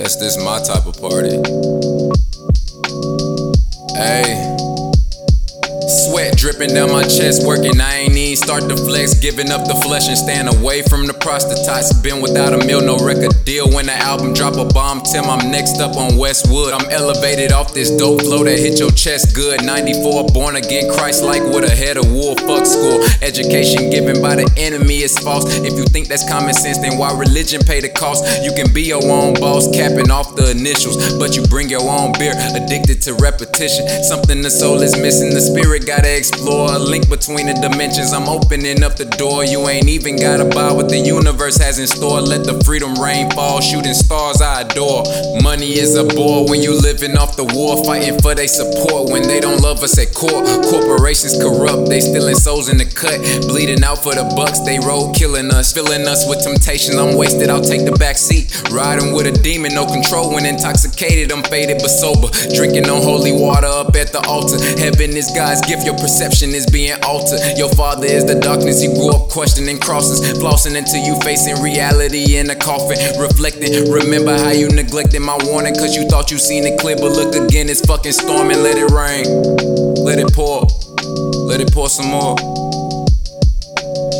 Guess this my type of party. Dripping down my chest, working. I ain't even start to flex. Giving up the flesh and staying away from the prostitutes. Been without a meal, no record deal. When the album drop a bomb, Tim, I'm next up on Westwood. I'm elevated off this dope flow that hit your chest good. 94, born again, Christ like with a head of wool. Fuck school. Education given by the enemy is false. If you think that's common sense, then why religion pay the cost? You can be your own boss, capping off the initials. But you bring your own beer, addicted to repetition. Something the soul is missing, the spirit gotta explore. A link between the dimensions, I'm opening up the door. You ain't even gotta buy what the universe has in store. Let the freedom rain fall, shooting stars I adore. Money is a bore when you living off the war, fighting for they support when they don't love us at court. Corporations corrupt, they stealing souls in the cut, bleeding out for the bucks. They roll, killing us, filling us with temptation. I'm wasted, I'll take the back seat. Riding with a demon, no control when intoxicated. I'm faded but sober, drinking on holy water up at the altar. Heaven is God's gift, your perception is being altered. Your father is the darkness, you grew up questioning crosses, flossing until you facing reality in a coffin. Reflecting, remember how you neglected my warning, cause you thought you seen it clear, but look again, it's fucking storming. Let it rain, let it pour, let it pour some more.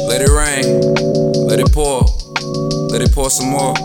Let it rain, let it pour, let it pour some more.